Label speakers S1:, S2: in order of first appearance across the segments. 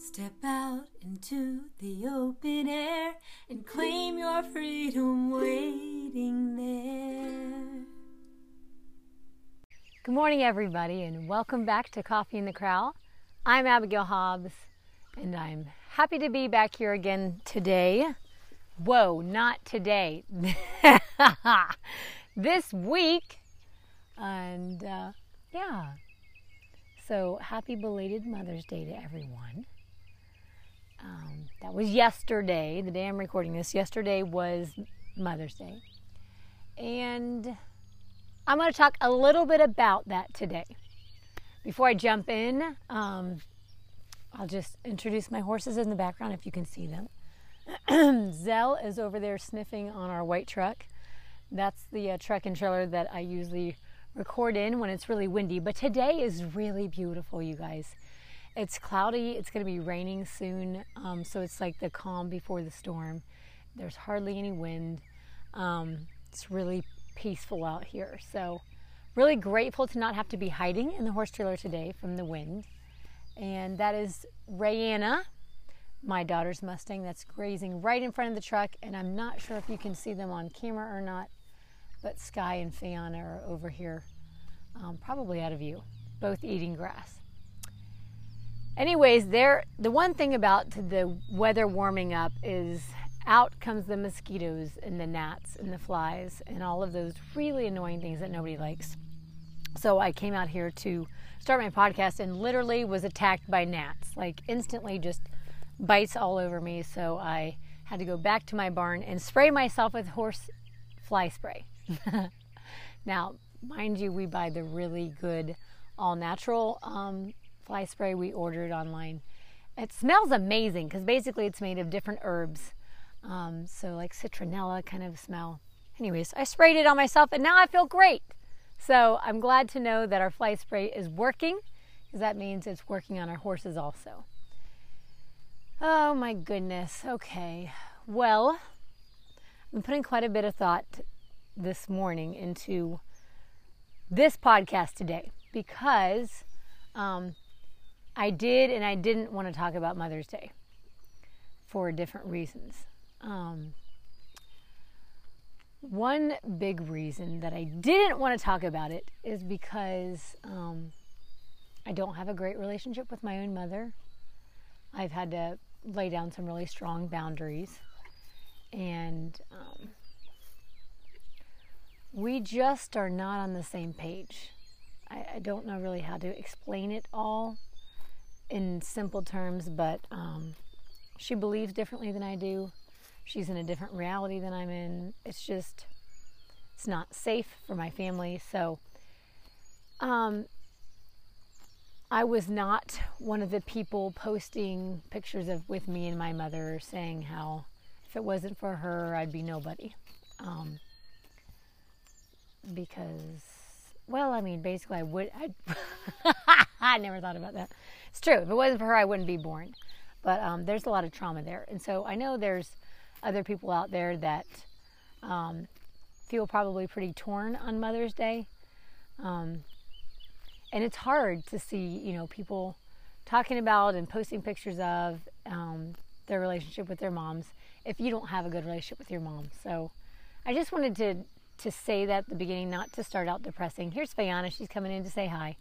S1: Step out into the open air and claim your freedom waiting there.
S2: Good morning, everybody, and welcome back to Coffee in the Corral. I'm Abigail Hobbs, and I'm happy to be back here again today. Whoa, not today. this week. And uh, yeah. So happy belated Mother's Day to everyone. Um, that was yesterday, the day I'm recording this. Yesterday was Mother's Day. And I'm going to talk a little bit about that today. Before I jump in, um, I'll just introduce my horses in the background if you can see them. Zell is over there sniffing on our white truck. That's the uh, truck and trailer that I usually record in when it's really windy. But today is really beautiful, you guys. It's cloudy, it's going to be raining soon, um, so it's like the calm before the storm. There's hardly any wind. Um, it's really peaceful out here. So, really grateful to not have to be hiding in the horse trailer today from the wind. And that is Rayanna, my daughter's Mustang, that's grazing right in front of the truck. And I'm not sure if you can see them on camera or not, but Sky and Fiona are over here, um, probably out of view, both eating grass anyways, there the one thing about the weather warming up is out comes the mosquitoes and the gnats and the flies and all of those really annoying things that nobody likes. So I came out here to start my podcast and literally was attacked by gnats, like instantly just bites all over me. So I had to go back to my barn and spray myself with horse fly spray. now, mind you, we buy the really good all natural um, fly spray we ordered online. It smells amazing because basically it's made of different herbs. Um, so, like citronella kind of smell. Anyways, I sprayed it on myself and now I feel great. So, I'm glad to know that our fly spray is working because that means it's working on our horses also. Oh my goodness. Okay. Well, I'm putting quite a bit of thought this morning into this podcast today because um, I did and I didn't want to talk about Mother's Day for different reasons. Um, one big reason that I didn't want to talk about it is because um, I don't have a great relationship with my own mother. I've had to lay down some really strong boundaries. And um, we just are not on the same page. I, I don't know really how to explain it all in simple terms, but um, she believes differently than I do. She's in a different reality than I'm in. It's just, it's not safe for my family. So, um, I was not one of the people posting pictures of with me and my mother saying how if it wasn't for her, I'd be nobody. Um, because, well, I mean, basically, I would. I, I never thought about that. It's true. If it wasn't for her, I wouldn't be born. But um, there's a lot of trauma there. And so I know there's other people out there that um, feel probably pretty torn on Mother's Day. Um, and it's hard to see, you know, people talking about and posting pictures of um, their relationship with their moms if you don't have a good relationship with your mom. So I just wanted to to say that at the beginning, not to start out depressing. Here's Fiona. She's coming in to say hi.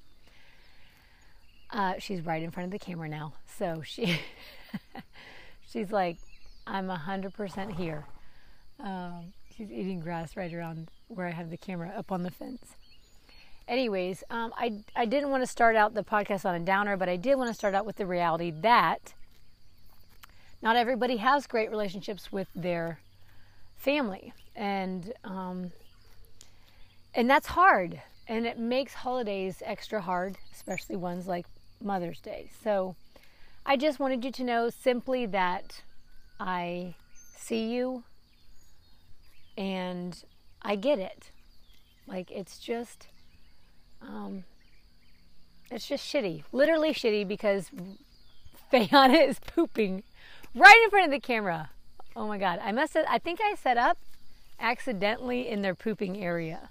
S2: Uh, she's right in front of the camera now. So she she's like, I'm a hundred percent here. Um, she's eating grass right around where I have the camera up on the fence. Anyways, um, I I didn't want to start out the podcast on a downer, but I did want to start out with the reality that not everybody has great relationships with their family, and um, and that's hard, and it makes holidays extra hard, especially ones like Mother's Day. So I just wanted you to know simply that I see you and I get it. Like it's just, um, it's just shitty. Literally shitty because Fiona is pooping right in front of the camera. Oh my God. I must have, I think I set up accidentally in their pooping area.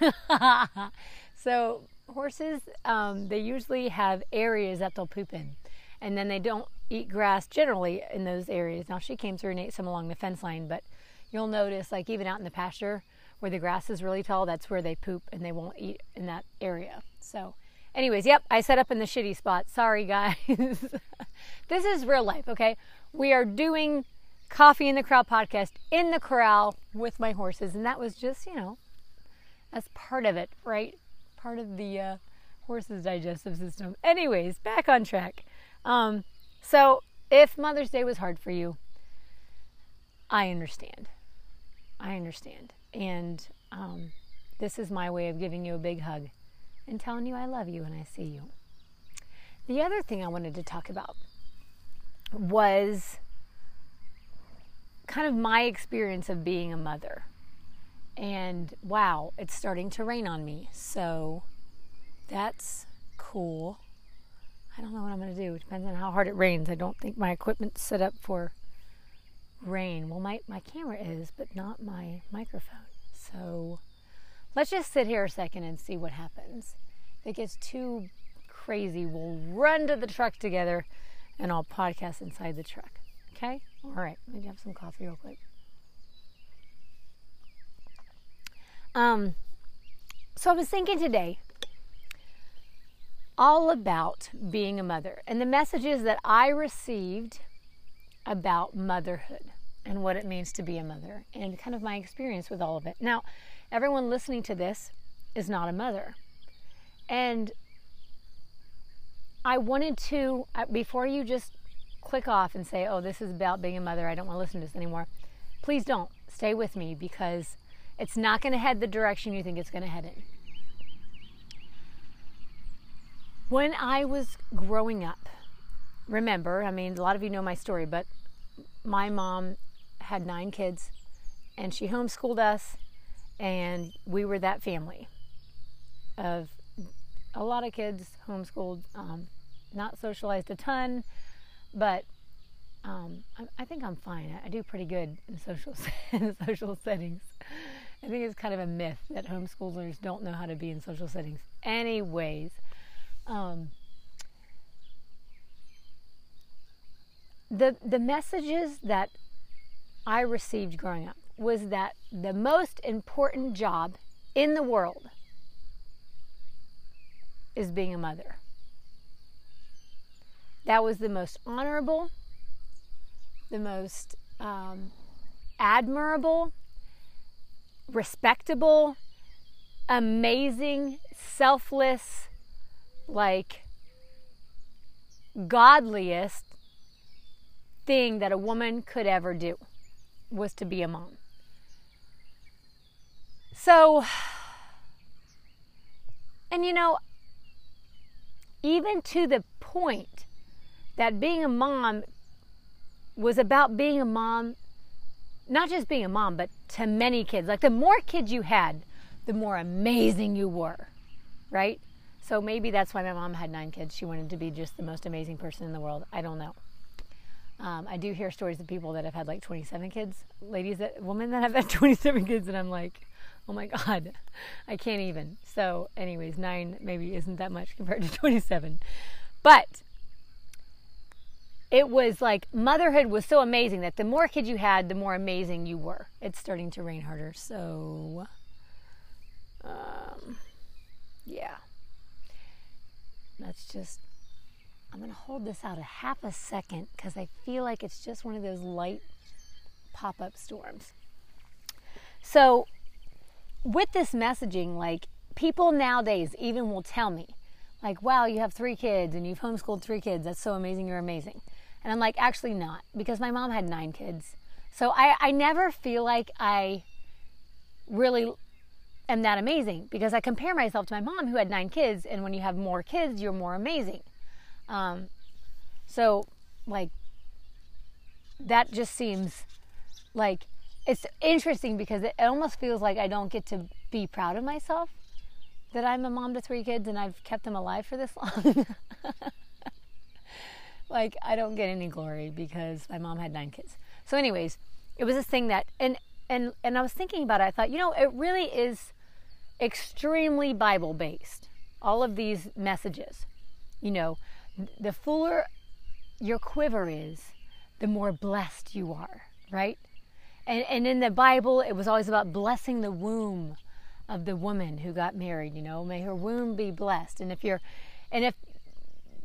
S2: so horses, um, they usually have areas that they'll poop in. and then they don't eat grass generally in those areas. Now she came through and ate some along the fence line, but you'll notice like even out in the pasture where the grass is really tall, that's where they poop and they won't eat in that area. So, anyways, yep, I set up in the shitty spot. Sorry, guys. this is real life, okay? We are doing Coffee in the Corral podcast in the corral with my horses, and that was just, you know, that's part of it, right? Part of the uh, horse's digestive system. Anyways, back on track. Um, so, if Mother's Day was hard for you, I understand. I understand. And um, this is my way of giving you a big hug and telling you I love you when I see you. The other thing I wanted to talk about was kind of my experience of being a mother. And wow, it's starting to rain on me. So that's cool. I don't know what I'm going to do. It depends on how hard it rains. I don't think my equipment's set up for rain. Well, my, my camera is, but not my microphone. So let's just sit here a second and see what happens. If it gets too crazy, we'll run to the truck together and I'll podcast inside the truck. Okay? All right. Me have some coffee real quick. Um, so I was thinking today all about being a mother and the messages that I received about motherhood and what it means to be a mother and kind of my experience with all of it. Now, everyone listening to this is not a mother. And I wanted to, uh, before you just click off and say, oh, this is about being a mother, I don't want to listen to this anymore, please don't. Stay with me because it's not going to head the direction you think it's going to head in. When I was growing up, remember, I mean, a lot of you know my story, but my mom had nine kids and she homeschooled us, and we were that family of a lot of kids homeschooled, um, not socialized a ton, but um, I, think I'm fine. I, I do pretty good in social in social settings. I think it's kind of a myth that homeschoolers don't know how to be in social settings. Anyways, um, the the messages that I received growing up was that the most important job in the world is being a mother. That was the most honorable, the most um, admirable, respectable, amazing, selfless, like godliest thing that a woman could ever do was to be a mom. So, and you know, even to the point that being a mom was about being a mom, not just being a mom, but to many kids. Like the more kids you had, the more amazing you were, right? So maybe that's why my mom had nine kids. She wanted to be just the most amazing person in the world. I don't know. Um, I do hear stories of people that have had like 27 kids, ladies that, women that have had 27 kids, and I'm like, oh my God, I can't even. So, anyways, nine maybe isn't that much compared to 27. But it was like motherhood was so amazing that the more kids you had, the more amazing you were. It's starting to rain harder, so um, yeah. Let's just I'm to hold this out a half a second because I feel like it's just one of those light pop up storms. So, with this messaging, like people nowadays even will tell me, like, wow, you have three kids and you've homeschooled three kids. That's so amazing. You're amazing. And I'm like, actually, not because my mom had nine kids. So, I, I never feel like I really am that amazing because I compare myself to my mom who had nine kids. And when you have more kids, you're more amazing. Um, so, like, that just seems like it's interesting because it almost feels like I don't get to be proud of myself that I'm a mom to three kids and I've kept them alive for this long. Like, I don't get any glory because my mom had nine kids. So, anyways, it was this thing that, and and and I was thinking about it. I thought, you know, it really is extremely Bible based. All of these messages, you know, the fuller your quiver is, the more blessed you are, right? And, and in the Bible, it was always about blessing the womb of the woman who got married, you know, may her womb be blessed. And if you're, and if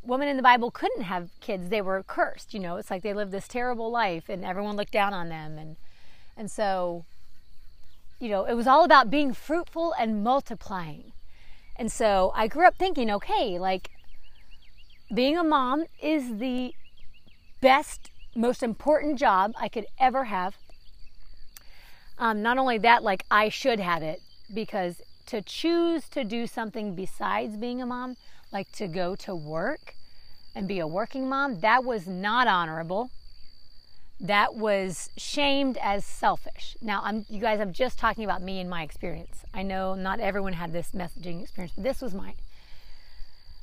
S2: women in the Bible couldn't have kids, they were cursed, you know, it's like they lived this terrible life and everyone looked down on them. And, and so, you know, it was all about being fruitful and multiplying. And so I grew up thinking, okay, like being a mom is the best, most important job I could ever have. Um, not only that, like I should have it because to choose to do something besides being a mom, like to go to work and be a working mom, that was not honorable. That was shamed as selfish. Now, I'm you guys, I'm just talking about me and my experience. I know not everyone had this messaging experience, but this was mine.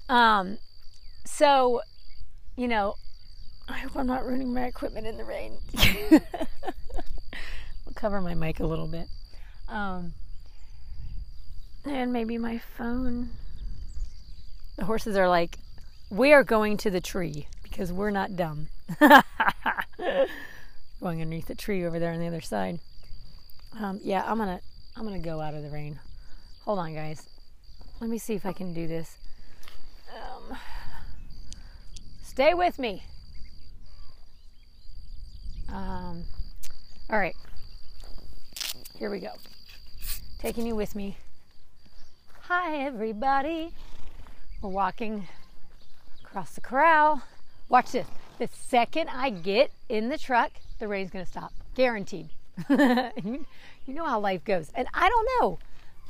S2: Um, so, you know, I hope I'm not ruining my equipment in the rain. I'll cover my mic a little bit. Um, and maybe my phone. The horses are like, we are going to the tree because we're not dumb. going underneath the tree over there on the other side. Um, yeah, I'm gonna I'm gonna go out of the rain. Hold on, guys. Let me see if I can do this. Um, stay with me. Um, all right. Here we go. Taking you with me. Hi, everybody. We're walking across the corral. Watch this. The second I get in the truck, the rain's going to stop. Guaranteed. you, know how life goes. And I don't know.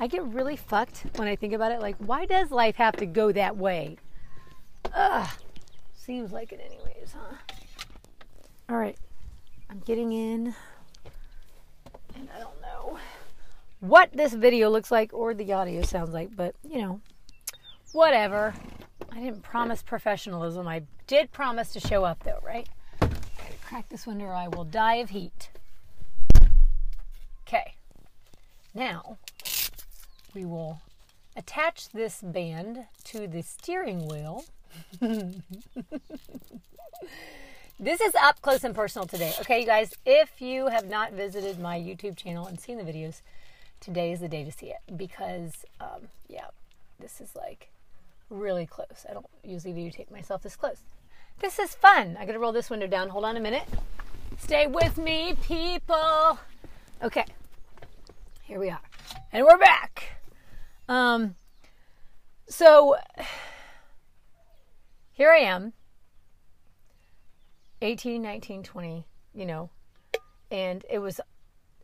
S2: I get really fucked when I think about it. Like, why does life have to go that way? Ugh. Seems like it, anyways, huh? All right. I'm getting in. And I don't know what this video looks like or the audio sounds like, but you know, whatever. I didn't promise professionalism. I did promise to show up, though, right? crack this window or I will die of heat. Okay. Now, we will attach this band to the steering wheel. this is up close and personal today. Okay, you guys, if you have not visited my YouTube channel and seen the videos, today is the day to see it because, um, yeah, this is like really close. I don't usually videotape myself this close. This is fun. I gotta roll this window down. Hold on a minute. Stay with me, people. Okay. Here we are. And we're back. Um so here I am. 18, 19, 20, you know. And it was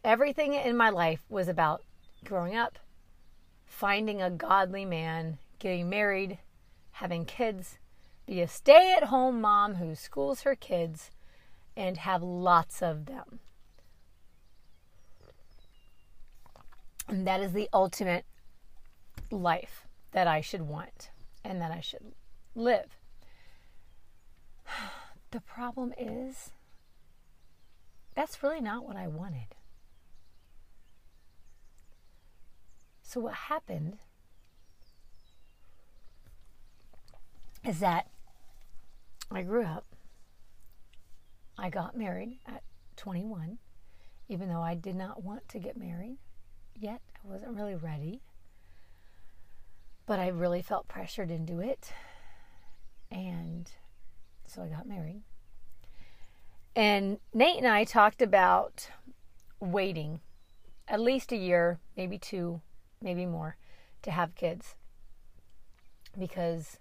S2: everything in my life was about growing up, finding a godly man, getting married, having kids, be a stay at home mom who schools her kids and have lots of them. And that is the ultimate life that I should want and that I should live. The problem is, that's really not what I wanted. So, what happened is that I grew up. I got married at 21, even though I did not want to get married yet. I wasn't really ready. But I really felt pressured into it. And so I got married. And Nate and I talked about waiting at least a year, maybe two, maybe more, to have kids. Because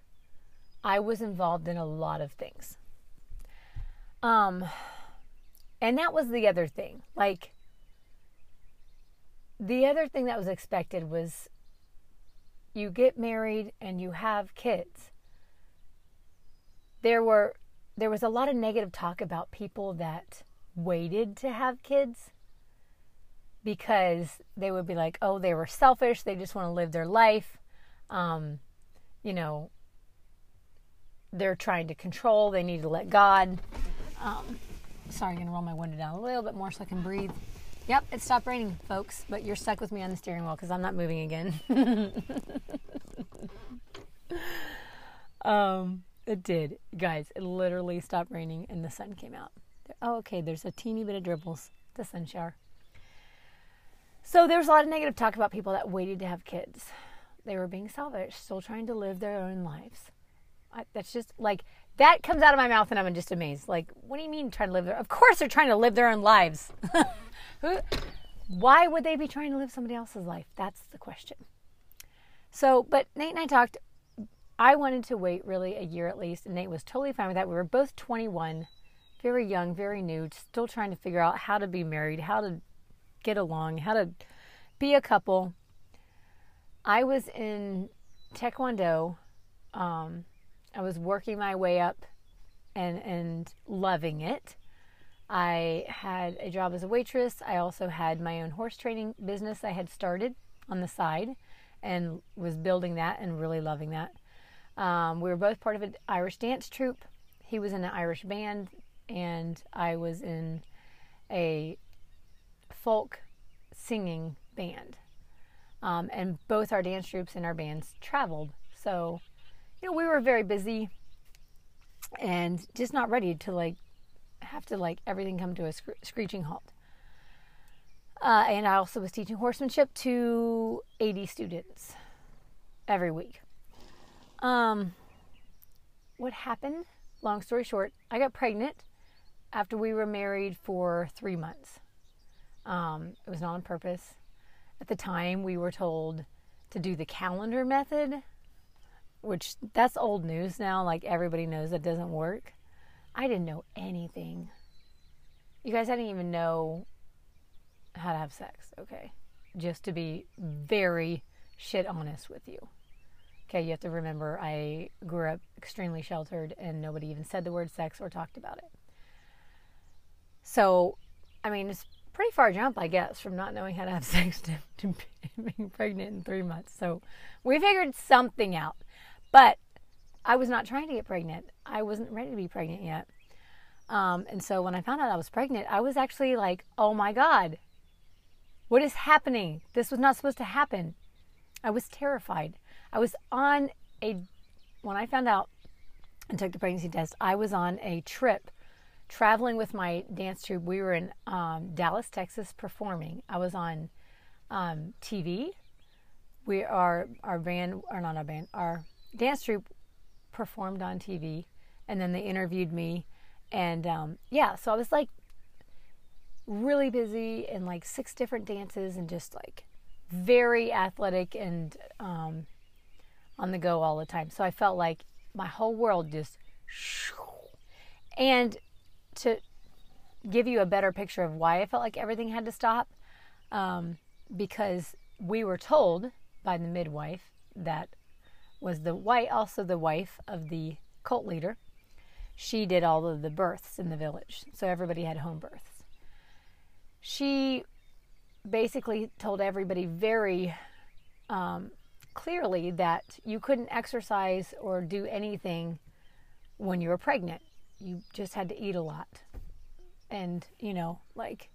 S2: I was involved in a lot of things. Um, and that was the other thing. Like, the other thing that was expected was you get married and you have kids. There were there was a lot of negative talk about people that waited to have kids because they would be like, oh, they were selfish. They just want to live their life. Um, you know, they're trying to control. They need to let God. Um, sorry, I'm going to roll my window down a little bit more so I can breathe. Yep, it stopped raining, folks, but you're stuck with me on the steering wheel because I'm not moving again. um, It did, guys. It literally stopped raining and the sun came out. Oh, okay. There's a teeny bit of dribbles. The sun shower. So there's a lot of negative talk about people that waited to have kids. They were being selfish, still trying to live their own lives. I, that's just like that comes out of my mouth, and I'm just amazed. Like, what do you mean trying to live their? Of course, they're trying to live their own lives. Who, why would they be trying to live somebody else's life? That's the question. So, but Nate and I talked. I wanted to wait really a year at least, and Nate was totally fine with that. We were both 21, very young, very new, still trying to figure out how to be married, how to get along, how to be a couple. I was in Taekwondo. Um, I was working my way up and and loving it. I had a job as a waitress. I also had my own horse training business I had started on the side and was building that and really loving that. Um, we were both part of an Irish dance troupe. He was in an Irish band, and I was in a folk singing band. Um, and both our dance troupes and our bands traveled. So, you know, we were very busy and just not ready to like have to like everything come to a screeching halt. Uh, and I also was teaching horsemanship to 80 students every week. Um, what happened? Long story short, I got pregnant after we were married for three months. Um, it was not on purpose. At the time, we were told to do the calendar method, which that's old news now. Like everybody knows that doesn't work. I didn't know anything. You guys, I didn't even know how to have sex, okay? Just to be very shit honest with you. Okay, you have to remember I grew up extremely sheltered and nobody even said the word sex or talked about it. So, I mean, it's pretty far jump, I guess, from not knowing how to have sex to, to being pregnant in three months. So, we figured something out. But I was not trying to get pregnant. I wasn't ready to be pregnant yet. Um, and so when I found out I was pregnant, I was actually like, oh my God, what is happening? This was not supposed to happen. I was terrified. I was on a, when I found out and took the pregnancy test, I was on a trip traveling with my dance troupe. We were in um, Dallas, Texas performing. I was on um, TV. We are, our band, or not our band, our dance troupe performed on TV and then they interviewed me. And um, yeah, so I was like really busy in like six different dances and just like very athletic and um, on the go all the time. So I felt like my whole world just. And to give you a better picture of why I felt like everything had to stop, um, because we were told by the midwife that was the wife, also the wife of the cult leader. She did all of the births in the village, so everybody had home births. She basically told everybody very um, clearly that you couldn't exercise or do anything when you were pregnant. You just had to eat a lot. And, you know, like,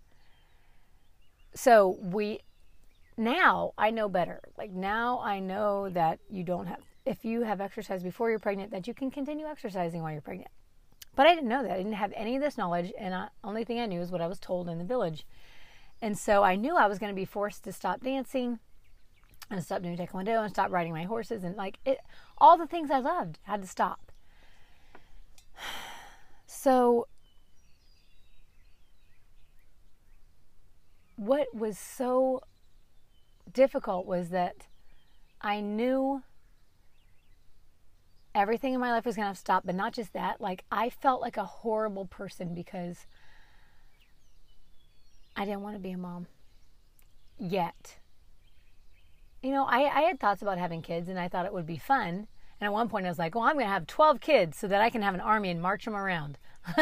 S2: so we, now I know better. Like, now I know that you don't have, if you have exercised before you're pregnant, that you can continue exercising while you're pregnant. But I didn't know that. I didn't have any of this knowledge, and the only thing I knew is what I was told in the village. And so I knew I was going to be forced to stop dancing and stop doing taekwondo and stop riding my horses and like it, all the things I loved had to stop. So what was so difficult was that I knew everything in my life was going to stop, but not just that. Like, I felt like a horrible person because I didn't want to be a mom yet. You know, I, I had thoughts about having kids and I thought it would be fun. And at one point I was like, well, I'm going to have 12 kids so that I can have an army and march them around.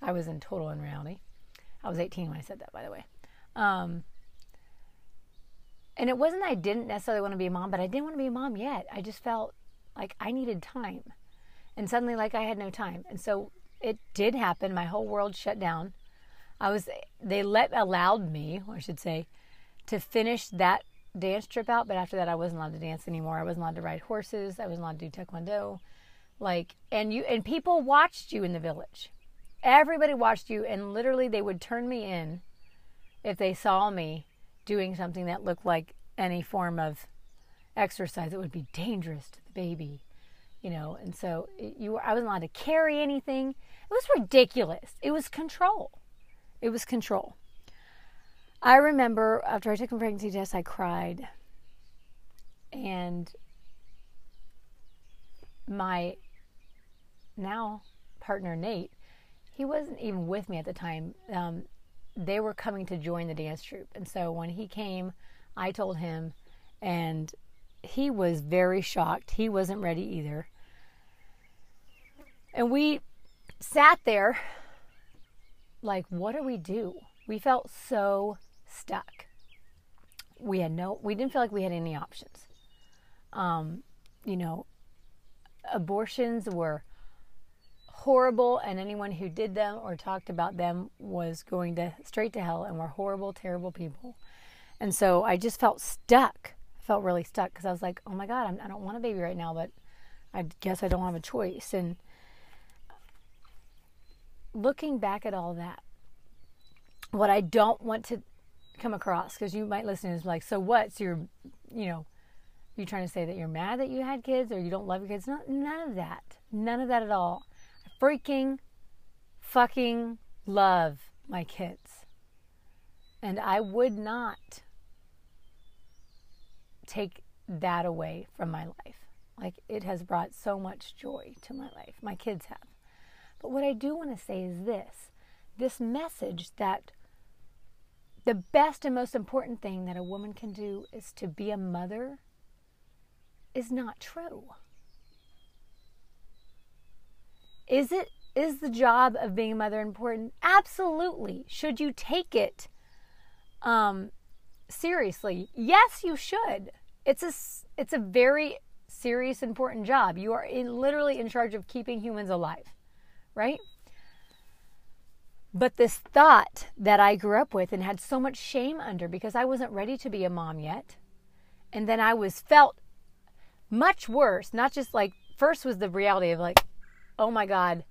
S2: I was in total unreality. I was 18 when I said that, by the way. Um, and it wasn't I didn't necessarily want to be a mom, but I didn't want to be a mom yet. I just felt like I needed time. And suddenly, like, I had no time. And so it did happen. My whole world shut down. I was, they let, allowed me, I should say, to finish that dance trip out. But after that, I wasn't allowed to dance anymore. I wasn't allowed to ride horses. I wasn't allowed to do taekwondo. Like, and you and people watched you in the village. Everybody watched you, and literally they would turn me in if they saw me doing something that looked like any form of exercise. It would be dangerous to the baby, you know. And so you, were, I wasn't allowed to carry anything. It was ridiculous. It was control. It was control. I remember after I took a pregnancy test, I cried, and my now partner Nate, he wasn't even with me at the time. Um, they were coming to join the dance troupe, and so when he came, I told him, and he was very shocked. He wasn't ready either, and we sat there like, what do we do? We felt so stuck. We had no, we didn't feel like we had any options. Um, you know, abortions were horrible, and anyone who did them or talked about them was going to straight to hell and were horrible, terrible people. And so I just felt stuck. Felt really stuck because I was like, oh my God, I'm, I do not want a baby right now, but I guess I don't have a choice. And looking back at all that, what I don't want to come across, because you might listen is like, so what? So you're, you know, you trying to say that you're mad that you had kids or you don't love your kids? Not, none of that. None of that at all. I freaking fucking love my kids. And I would not take that away from my life. Like it has brought so much joy to my life. My kids have. But what I do want to say is this this message that the best and most important thing that a woman can do is to be a mother is not true. Is it is the job of being a mother important? Absolutely. Should you take it um, seriously? Yes, you should. It's a it's a very serious, important job. You are in, literally in charge of keeping humans alive, right? But this thought that I grew up with and had so much shame under because I wasn't ready to be a mom yet, and then I was felt much worse. Not just like, first was the reality of like, oh my God,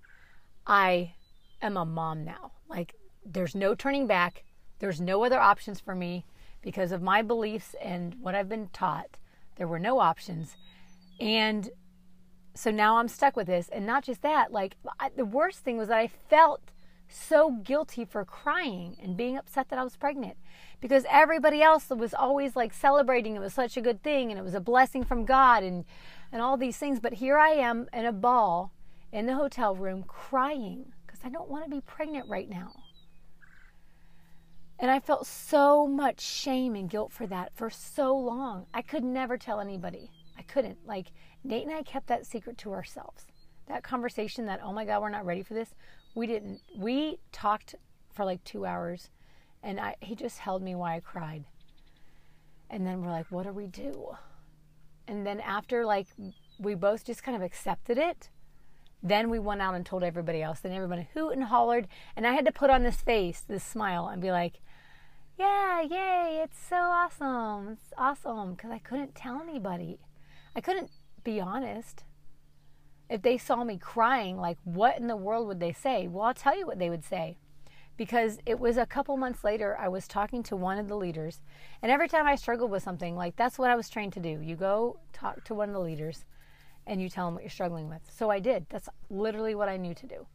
S2: I am a mom now. Like, there's no turning back. There's no other options for me because of my beliefs and what I've been taught. There were no options. And so now I'm stuck with this. And not just that, like, I, the worst thing was that I felt so guilty for crying and being upset that I was pregnant because everybody else was always like celebrating it was such a good thing and it was a blessing from God and and all these things but here I am in a ball in the hotel room crying because I don't want to be pregnant right now. And I felt so much shame and guilt for that for so long. I could never tell anybody. I couldn't. Like Nate and I kept that secret to ourselves. That conversation that, oh my God, we're not ready for this. We didn't. We talked for like two hours and I, he just held me while I cried. And then we're like, what do we do? And then after like we both just kind of accepted it, then we went out and told everybody else. Then everybody hoot and hollered, and I had to put on this face, this smile, and be like, "Yeah, yay! It's so awesome! It's awesome!" Because I couldn't tell anybody. I couldn't be honest. If they saw me crying, like, what in the world would they say? Well, I'll tell you what they would say because it was a couple months later I was talking to one of the leaders and every time I struggled with something like that's what I was trained to do you go talk to one of the leaders and you tell them what you're struggling with so I did that's literally what I knew to do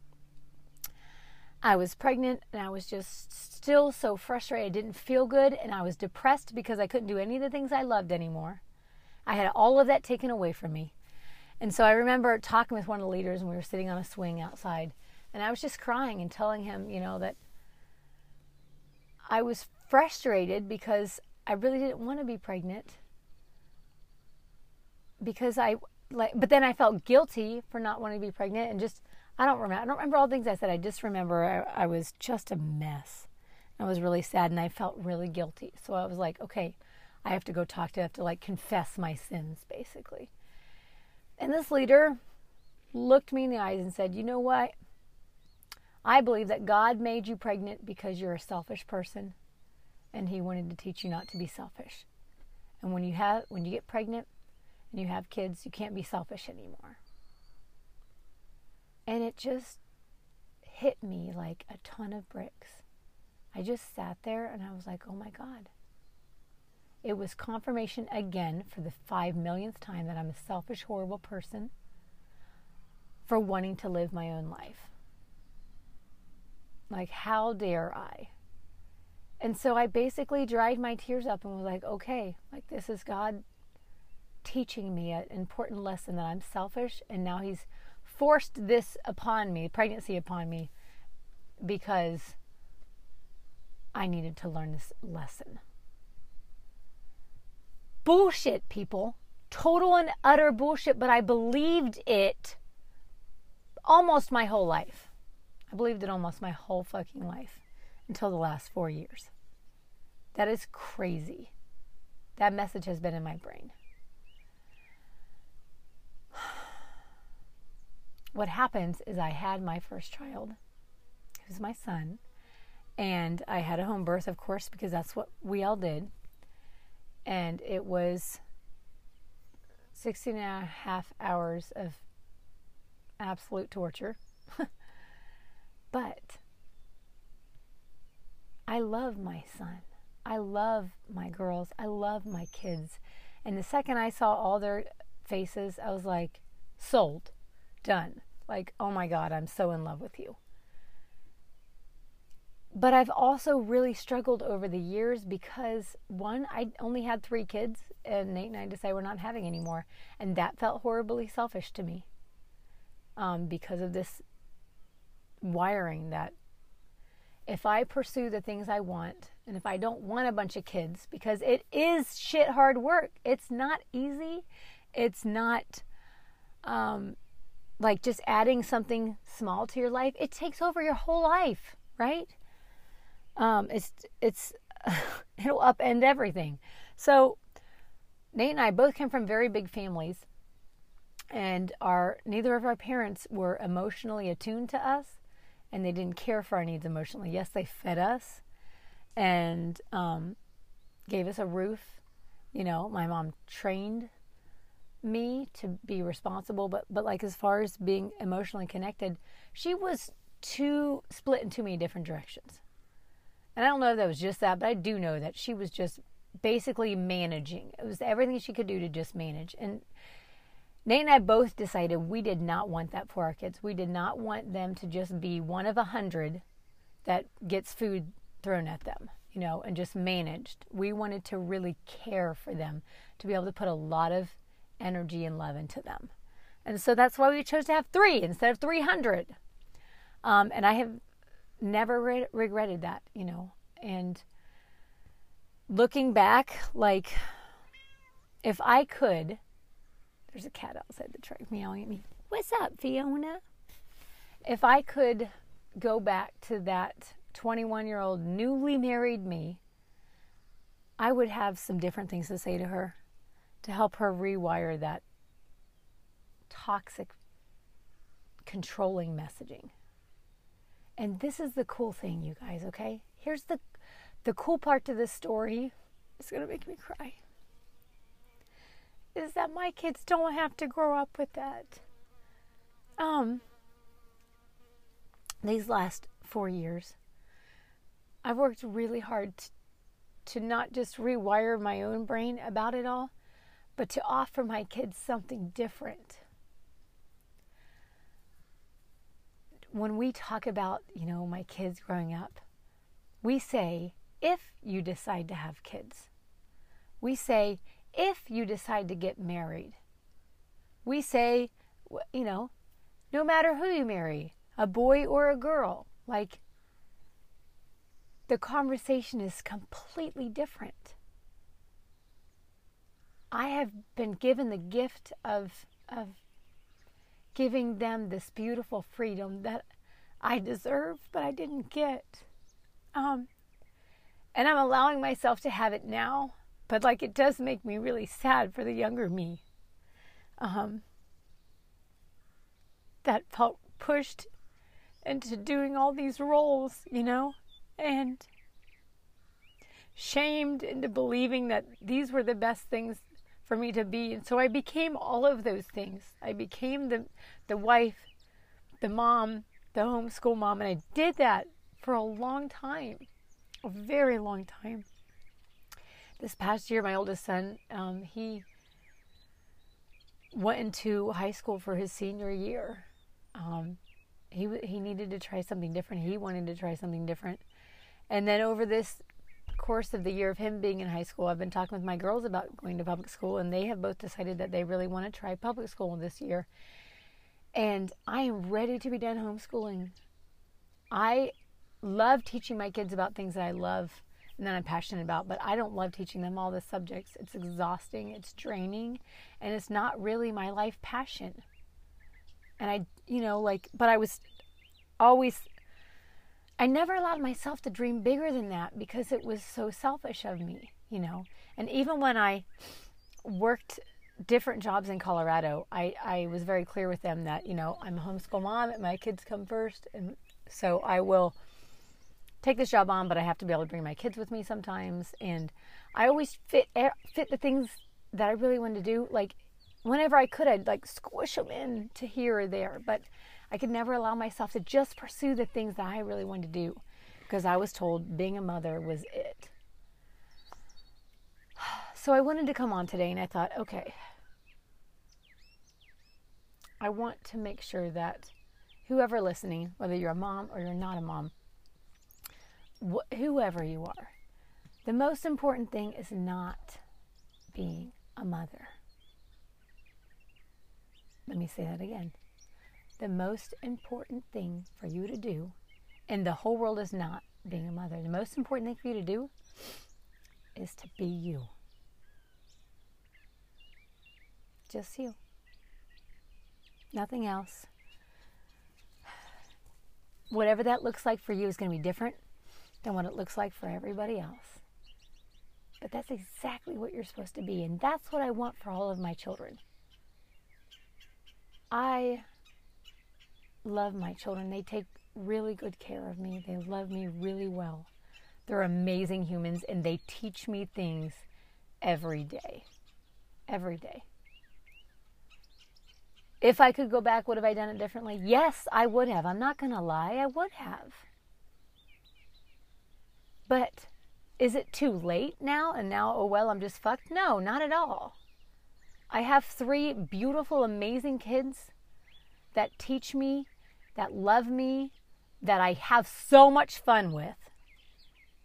S2: I was pregnant and I was just still so frustrated I didn't feel good and I was depressed because I couldn't do any of the things I loved anymore I had all of that taken away from me and so I remember talking with one of the leaders and we were sitting on a swing outside and I was just crying and telling him, you know, that I was frustrated because I really didn't want to be pregnant. Because I like but then I felt guilty for not wanting to be pregnant and just I don't remember I don't remember all the things I said. I just remember I, I was just a mess. I was really sad and I felt really guilty. So I was like, okay, I have to go talk to I have to like confess my sins basically. And this leader looked me in the eyes and said, "You know what? I believe that God made you pregnant because you're a selfish person and he wanted to teach you not to be selfish. And when you have when you get pregnant and you have kids, you can't be selfish anymore. And it just hit me like a ton of bricks. I just sat there and I was like, oh my God. It was confirmation again for the five millionth time that I'm a selfish, horrible person for wanting to live my own life. Like, how dare I? And so I basically dried my tears up and was like, okay, like this is God teaching me an important lesson that I'm selfish and now He's forced this upon me, pregnancy upon me, because I needed to learn this lesson. Bullshit, people. Total and utter bullshit, but I believed it almost my whole life. I believed it almost my whole fucking life until the last four years. That is crazy. That message has been in my brain. What happens is I had my first child, who's my son, and I had a home birth, of course, because that's what we all did. And it was 16 and a half hours of absolute torture. but I love my son. I love my girls. I love my kids. And the second I saw all their faces, I was like, sold, done. Like, oh my God, I'm so in love with you. But I've also really struggled over the years because one, I only had three kids, and Nate and I decided we're not having any more. And that felt horribly selfish to me um, because of this wiring that if I pursue the things I want, and if I don't want a bunch of kids, because it is shit hard work, it's not easy. It's not um, like just adding something small to your life. It takes over your whole life, right? Um, it's it's it'll upend everything. So Nate and I both came from very big families, and our neither of our parents were emotionally attuned to us and they didn't care for our needs emotionally. Yes, they fed us and um, gave us a roof. You know, my mom trained me to be responsible, but but like as far as being emotionally connected, she was too split in too many different directions. And I don't know if that was just that, but I do know that she was just basically managing. It was everything she could do to just manage. And Nate and I both decided we did not want that for our kids. We did not want them to just be one of a hundred that gets food thrown at them, you know, and just managed. We wanted to really care for them, to be able to put a lot of energy and love into them. And so that's why we chose to have three instead of 300. Um, and I have never re- regretted that, you know. And looking back, like, if I could there's a cat outside the truck meowing at me. What's up, Fiona? If I could go back to that 21 year old newly married me, I would have some different things to say to her to help her rewire that toxic, controlling messaging. And this is the cool thing, you guys, okay? Here's the the cool part to this story. It's going to make me cry is that my kids don't have to grow up with that. Um, these last four years, I've worked really hard to, to not just rewire my own brain about it all, but to offer my kids something different. When we talk about, you know, my kids growing up, we say, if you decide to have kids, we say, if you decide to get married. We say, you know, no matter who you marry, a boy or a girl, like the conversation is completely different. I have been given the gift of of giving them this beautiful freedom that I deserve, but I didn't get. Um, and I'm allowing myself to have it now but like it does make me really sad for the younger me um, that felt pushed into doing all these roles, you know, and shamed into believing that these were the best things for me to be. And so I became all of those things. I became the the wife, the mom, the homeschool mom, and I did that for a long time, a very long time. This past year, my oldest son, um, he went into high school for his senior year. Um, he he needed to try something different. He wanted to try something different, and then over this course of the year of him being in high school, I've been talking with my girls about going to public school, and they have both decided that they really want to try public school this year. And I am ready to be done homeschooling. I love teaching my kids about things that I love and that I'm passionate about, but I don't love teaching them all the subjects. It's exhausting, it's draining, and it's not really my life passion. And I, you know, like, but I was always I never allowed myself to dream bigger than that because it was so selfish of me, you know. And even when I worked different jobs in Colorado, I, I was very clear with them that, you know, I'm a homeschool mom, and my kids come first. And so I will take this job on, but I have to be able to bring my kids with me sometimes. And I always fit, fit the things that I really wanted to do. Like whenever I could, I'd like squish them in to here or there. But I could never allow myself to just pursue the things that I really wanted to do because I was told being a mother was it. So I wanted to come on today and I thought, okay, I want to make sure that whoever listening, whether you're a mom or you're not a mom, wh- whoever you are, the most important thing is not being a mother. Let me say that again the most important thing for you to do, and the whole world is not being a mother, the most important thing for you to do is to be you. Just you. Nothing else. Whatever that looks like for you is going to be different than what it looks like for everybody else. But that's exactly what you're supposed to be. And that's what I want for all of my children. I love my children. They take really good care of me. They love me really well. They're amazing humans and they teach me things every day. Every day. If I could go back, would have I done it differently? Yes, I would have. I'm not going to lie, I would have. But is it too late now? And now, oh well, I'm just fucked? No, not at all. I have three beautiful, amazing kids that teach me that love me, that I have so much fun with.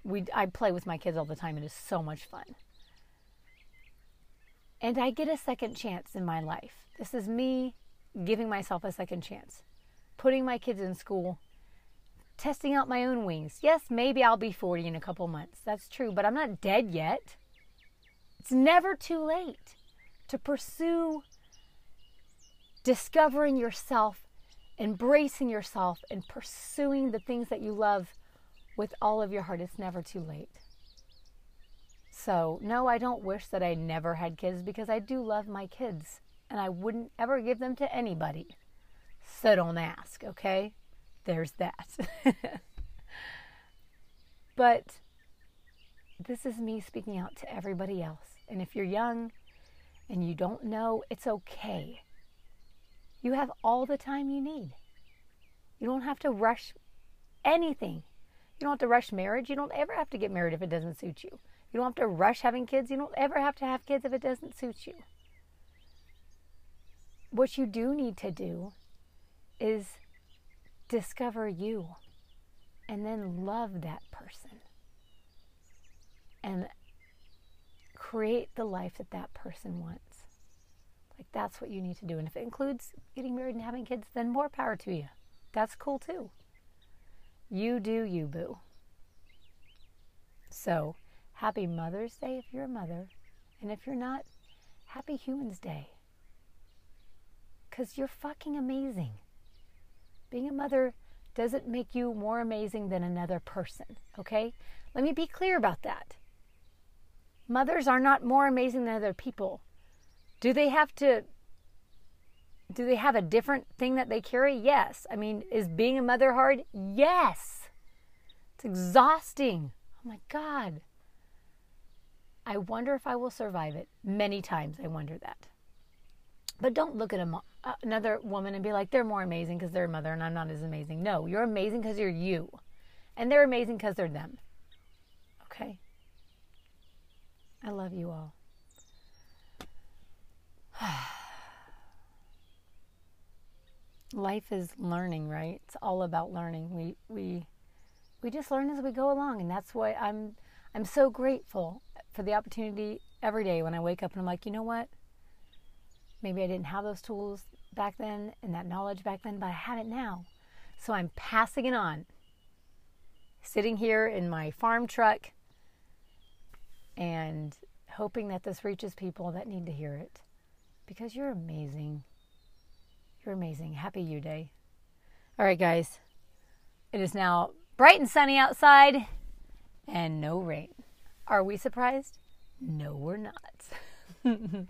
S2: We, I play with my kids all the time. It is so much fun. And I get a second chance in my life. This is me giving myself a second chance, putting my kids in school, testing out my own wings. Yes, maybe I'll be 40 in a couple months. That's true, but I'm not dead yet. It's never too late to pursue discovering yourself embracing yourself and pursuing the things that you love with all of your heart. It's never too late. So, no, I don't wish that I never had kids because I do love my kids and I wouldn't ever give them to anybody. So don't ask, okay? There's that. but this is me speaking out to everybody else. And if you're young and you don't know, it's okay. You have all the time you need. You don't have to rush anything. You don't have to rush marriage. You don't ever have to get married if it doesn't suit you. You don't have to rush having kids. You don't ever have to have kids if it doesn't suit you. What you do need to do is discover you and then love that person and create the life that that person wants. Like that's what you need to do. And if it includes getting married and having kids, then more power to you. That's cool too. You do you, boo. So, happy Mother's Day if you're a mother. And if you're not, happy Humans Day. Because you're fucking amazing. Being a mother doesn't make you more amazing than another person, okay? Let me be clear about that. Mothers are not more amazing than other people. Do they have to do they have a different thing that they carry? Yes. I mean, is being a mother hard? Yes. It's exhausting. Oh my God. I wonder if I will survive it. Many times I wonder that. But don't look at a uh, another woman and be like, they're more amazing because they're a mother and I'm not as amazing. No, you're amazing because you're you. And they're amazing because they're them. Okay? I love you all. Life is learning, right? It's all about learning. We we we just learn as we go along and that's why I'm I'm so grateful for the opportunity every day when I wake up and I'm like, you know what? Maybe I didn't have those tools back then and that knowledge back then, but I have it now. So I'm passing it on. Sitting here in my farm truck and hoping that this reaches people that need to hear it because you're amazing. You're amazing. Happy You Day. All right, guys. It is now bright and sunny outside and no rain. Are we surprised? No, we're not.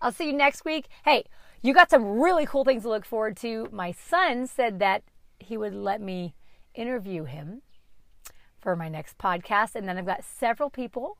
S2: I'll see you next week. Hey, you got some really cool things to look forward to. My son said that he would let me interview him for my next podcast. And then I've got several people,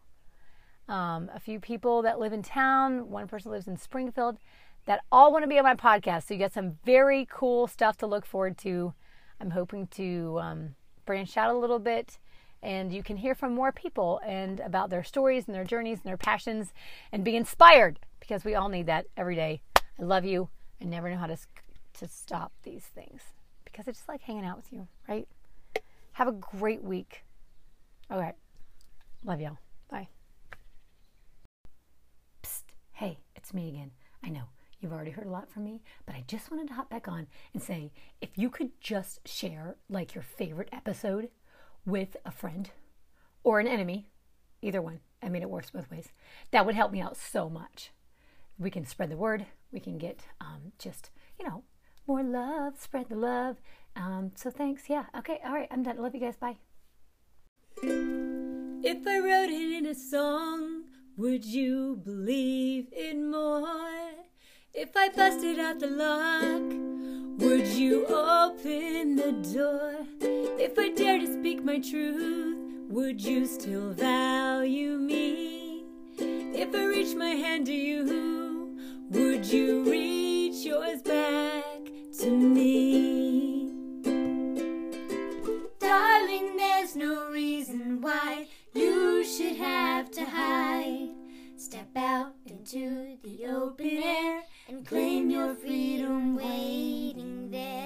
S2: um, a few people that live in town, one person lives in Springfield, that all want to be on my podcast. So you got some very cool stuff to look forward to. I'm hoping to um, branch out a little bit and you can hear from more people and about their stories and their journeys and their passions and be inspired because we all need that every day. I love you. I never know how to to stop these things because I just like hanging out with you, right? Have a great week. All right. Love y'all. Bye. Psst. Hey, it's me again. I know you've already heard a lot from me, but I just wanted to hop back on and say if you could just share like your favorite episode with a friend or an enemy, either one. I mean, it works both ways. That would help me out so much. We can spread the word. We can get um, just, you know, more love, spread the love. Um, so thanks. Yeah. Okay. All right. I'm done. Love you guys. Bye.
S1: If I wrote it in a song, would you believe it more? If I busted out the lock, would you open the door? If I dare to speak my truth, would you still value me? If I reach my hand to you, would you reach yours back to me? Darling, there's no reason why should have to hide. Step out into the open air and claim your freedom waiting there.